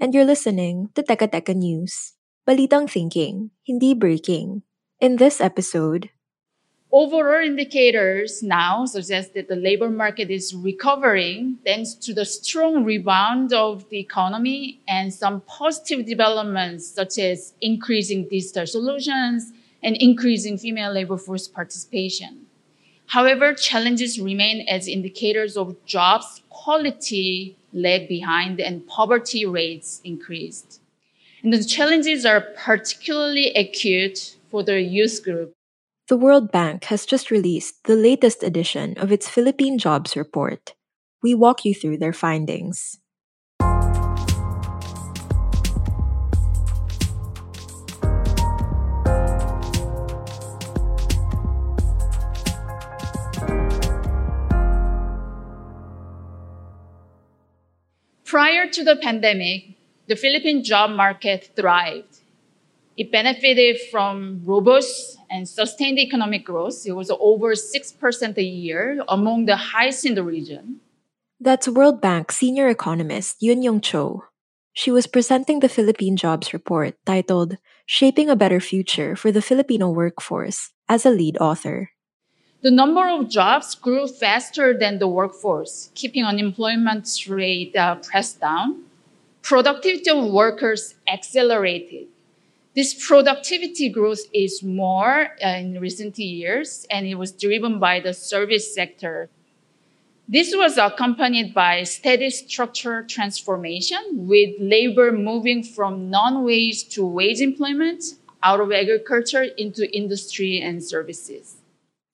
and you're listening to Teka Teka News. Balitang thinking, hindi breaking. In this episode, Overall indicators now suggest that the labor market is recovering thanks to the strong rebound of the economy and some positive developments such as increasing digital solutions and increasing female labor force participation. However, challenges remain as indicators of jobs quality lag behind and poverty rates increased. And the challenges are particularly acute for the youth group. the World Bank has just released the latest edition of its Philippine Jobs Report. We walk you through their findings. Prior to the pandemic, the Philippine job market thrived. It benefited from robust and sustained economic growth. It was over 6% a year, among the highest in the region. That's World Bank senior economist Yoonyoung Cho. She was presenting the Philippine Jobs Report titled Shaping a Better Future for the Filipino Workforce as a lead author. The number of jobs grew faster than the workforce, keeping unemployment rate uh, pressed down. Productivity of workers accelerated. This productivity growth is more uh, in recent years, and it was driven by the service sector. This was accompanied by steady structural transformation, with labor moving from non-wage to wage employment out of agriculture into industry and services.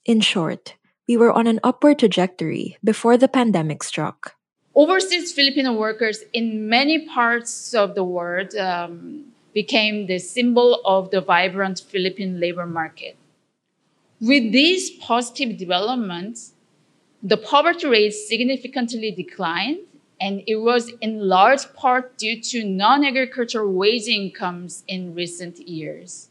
In short, we were on an upward trajectory before the pandemic struck. Overseas Filipino workers in many parts of the world um, became the symbol of the vibrant Philippine labor market. With these positive developments, the poverty rate significantly declined, and it was in large part due to non agricultural wage incomes in recent years.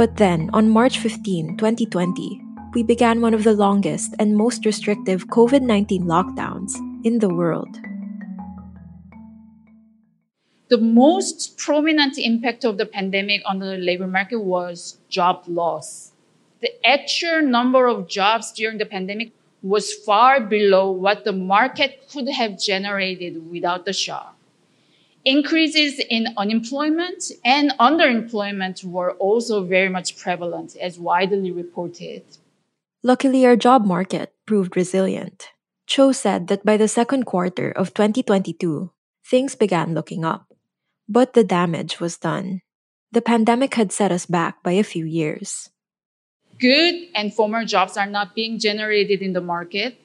But then, on March 15, 2020, we began one of the longest and most restrictive COVID 19 lockdowns in the world. The most prominent impact of the pandemic on the labor market was job loss. The actual number of jobs during the pandemic was far below what the market could have generated without the shock. Increases in unemployment and underemployment were also very much prevalent, as widely reported. Luckily, our job market proved resilient. Cho said that by the second quarter of 2022, things began looking up. But the damage was done. The pandemic had set us back by a few years. Good and former jobs are not being generated in the market,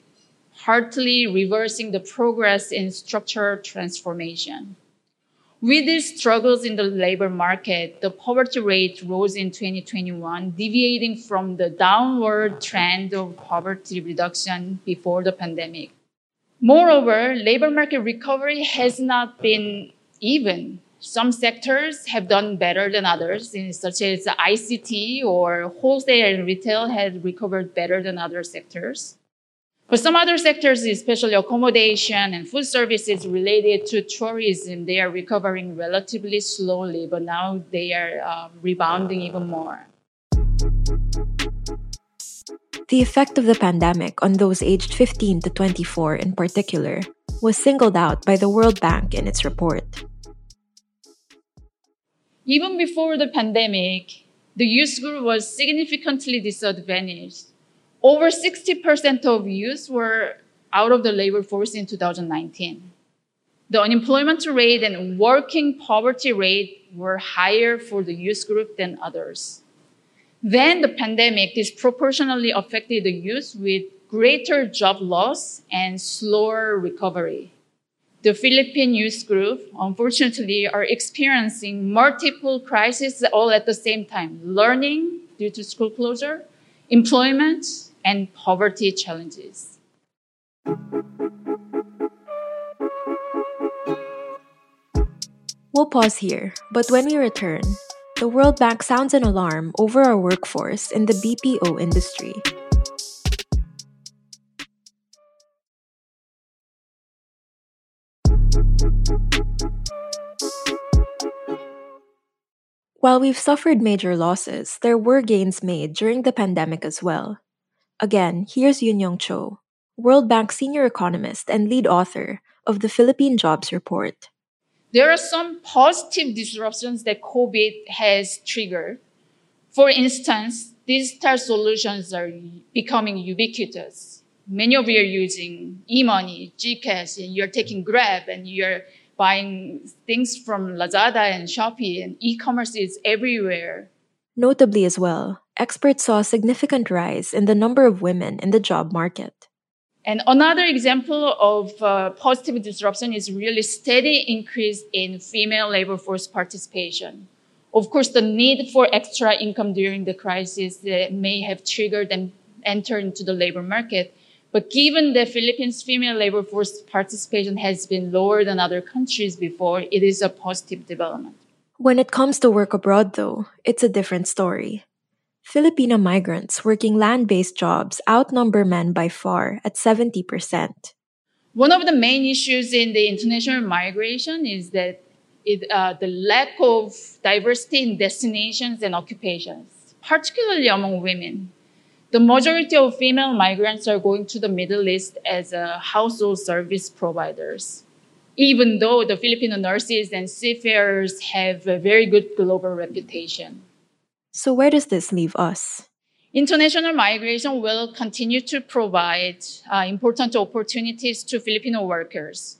partly reversing the progress in structural transformation. With these struggles in the labor market, the poverty rate rose in 2021, deviating from the downward trend of poverty reduction before the pandemic. Moreover, labor market recovery has not been even. Some sectors have done better than others, such as ICT or wholesale and retail have recovered better than other sectors. But some other sectors, especially accommodation and food services related to tourism, they are recovering relatively slowly, but now they are um, rebounding even more. The effect of the pandemic on those aged 15 to 24 in particular was singled out by the World Bank in its report. Even before the pandemic, the youth group was significantly disadvantaged. Over 60% of youth were out of the labor force in 2019. The unemployment rate and working poverty rate were higher for the youth group than others. Then the pandemic disproportionately affected the youth with greater job loss and slower recovery. The Philippine youth group, unfortunately, are experiencing multiple crises all at the same time learning due to school closure, employment, and poverty challenges. We'll pause here, but when we return, the World Bank sounds an alarm over our workforce in the BPO industry. While we've suffered major losses, there were gains made during the pandemic as well. Again, here's Yun Cho, World Bank senior economist and lead author of the Philippine Jobs Report. There are some positive disruptions that COVID has triggered. For instance, digital solutions are becoming ubiquitous. Many of you are using e-money, GCash, and you're taking Grab, and you're buying things from Lazada and Shopee, and e-commerce is everywhere. Notably as well, experts saw a significant rise in the number of women in the job market. And another example of uh, positive disruption is really steady increase in female labor force participation. Of course, the need for extra income during the crisis uh, may have triggered them enter into the labor market. But given the Philippines' female labor force participation has been lower than other countries before, it is a positive development. When it comes to work abroad, though, it's a different story. Filipino migrants working land based jobs outnumber men by far at 70%. One of the main issues in the international migration is that it, uh, the lack of diversity in destinations and occupations, particularly among women. The majority of female migrants are going to the Middle East as uh, household service providers, even though the Filipino nurses and seafarers have a very good global reputation. So, where does this leave us? International migration will continue to provide uh, important opportunities to Filipino workers.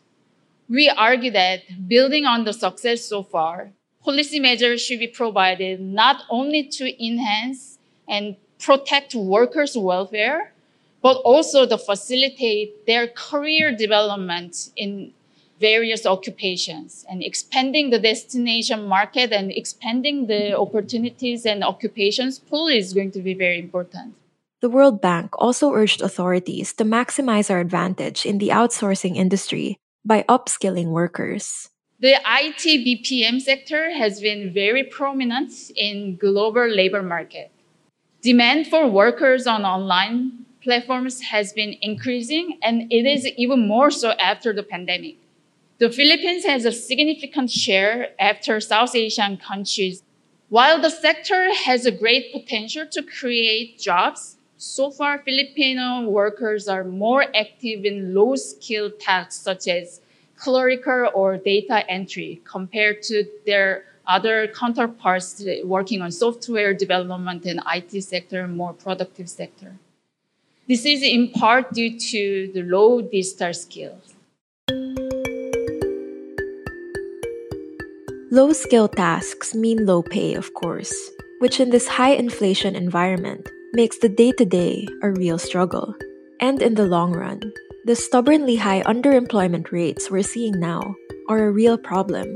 We argue that building on the success so far, policy measures should be provided not only to enhance and protect workers' welfare, but also to facilitate their career development in various occupations and expanding the destination market and expanding the opportunities and occupations pool is going to be very important. The World Bank also urged authorities to maximize our advantage in the outsourcing industry by upskilling workers. The IT BPM sector has been very prominent in global labor market. Demand for workers on online platforms has been increasing and it is even more so after the pandemic. The Philippines has a significant share after South Asian countries. While the sector has a great potential to create jobs, so far Filipino workers are more active in low skill tasks such as clerical or data entry compared to their other counterparts working on software development and IT sector, more productive sector. This is in part due to the low digital skills. Low skill tasks mean low pay, of course, which in this high inflation environment makes the day to day a real struggle. And in the long run, the stubbornly high underemployment rates we're seeing now are a real problem.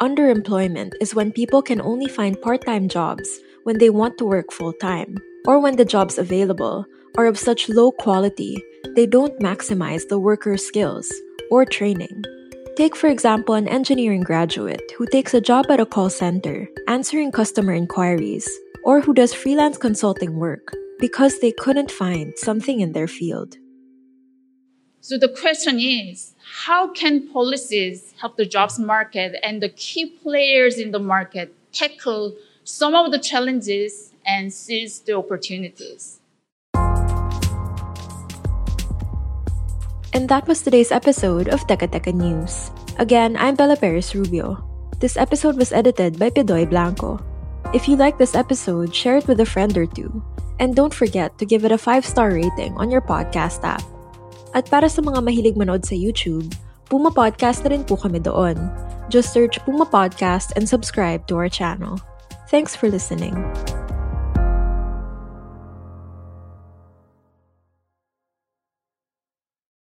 Underemployment is when people can only find part time jobs when they want to work full time, or when the jobs available are of such low quality they don't maximize the worker's skills or training. Take, for example, an engineering graduate who takes a job at a call center, answering customer inquiries, or who does freelance consulting work because they couldn't find something in their field. So the question is how can policies help the jobs market and the key players in the market tackle some of the challenges and seize the opportunities? And that was today's episode of Teka Teka News. Again, I'm Bella Perez Rubio. This episode was edited by Pidoy Blanco. If you like this episode, share it with a friend or two. And don't forget to give it a 5-star rating on your podcast app. At para sa mga mahilig manood sa YouTube, Puma Podcast na rin po kami doon. Just search Puma Podcast and subscribe to our channel. Thanks for listening.